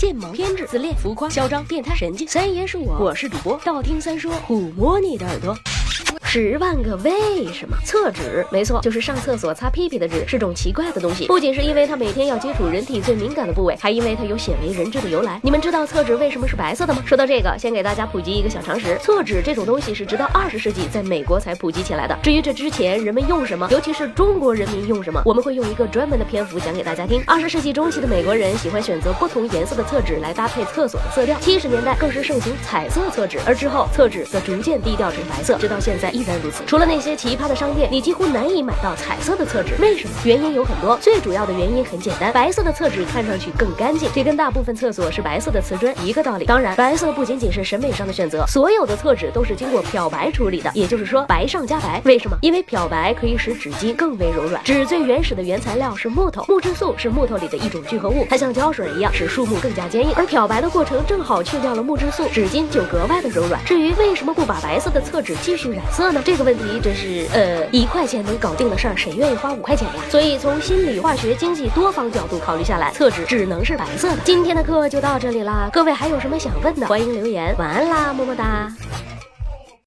贱萌、偏执、自恋、浮夸、嚣张、变态、神经。三爷是我，我是主播，道听三说，抚摸你的耳朵。十万个为什么？厕纸，没错，就是上厕所擦屁屁的纸，是种奇怪的东西。不仅是因为它每天要接触人体最敏感的部位，还因为它有鲜为人知的由来。你们知道厕纸为什么是白色的吗？说到这个，先给大家普及一个小常识：厕纸这种东西是直到二十世纪在美国才普及起来的。至于这之前人们用什么，尤其是中国人民用什么，我们会用一个专门的篇幅讲给大家听。二十世纪中期的美国人喜欢选择不同颜色的厕纸来搭配厕所的色调，七十年代更是盛行彩色厕纸，而之后厕纸则逐渐低调成白色，直到现在依然如此。除了那。些奇葩的商店，你几乎难以买到彩色的厕纸。为什么？原因有很多，最主要的原因很简单，白色的厕纸看上去更干净，这跟大部分厕所是白色的瓷砖一个道理。当然，白色不仅仅是审美上的选择，所有的厕纸都是经过漂白处理的，也就是说白上加白。为什么？因为漂白可以使纸巾更为柔软。纸最原始的原材料是木头，木质素是木头里的一种聚合物，它像胶水一样使树木更加坚硬。而漂白的过程正好去掉了木质素，纸巾就格外的柔软。至于为什么不把白色的厕纸继续染色呢？这个问题真是呃。一块钱能搞定的事儿，谁愿意花五块钱呀？所以从心理、化学、经济多方角度考虑下来，厕纸只能是白色的。今天的课就到这里啦，各位还有什么想问的，欢迎留言。晚安啦，么么哒。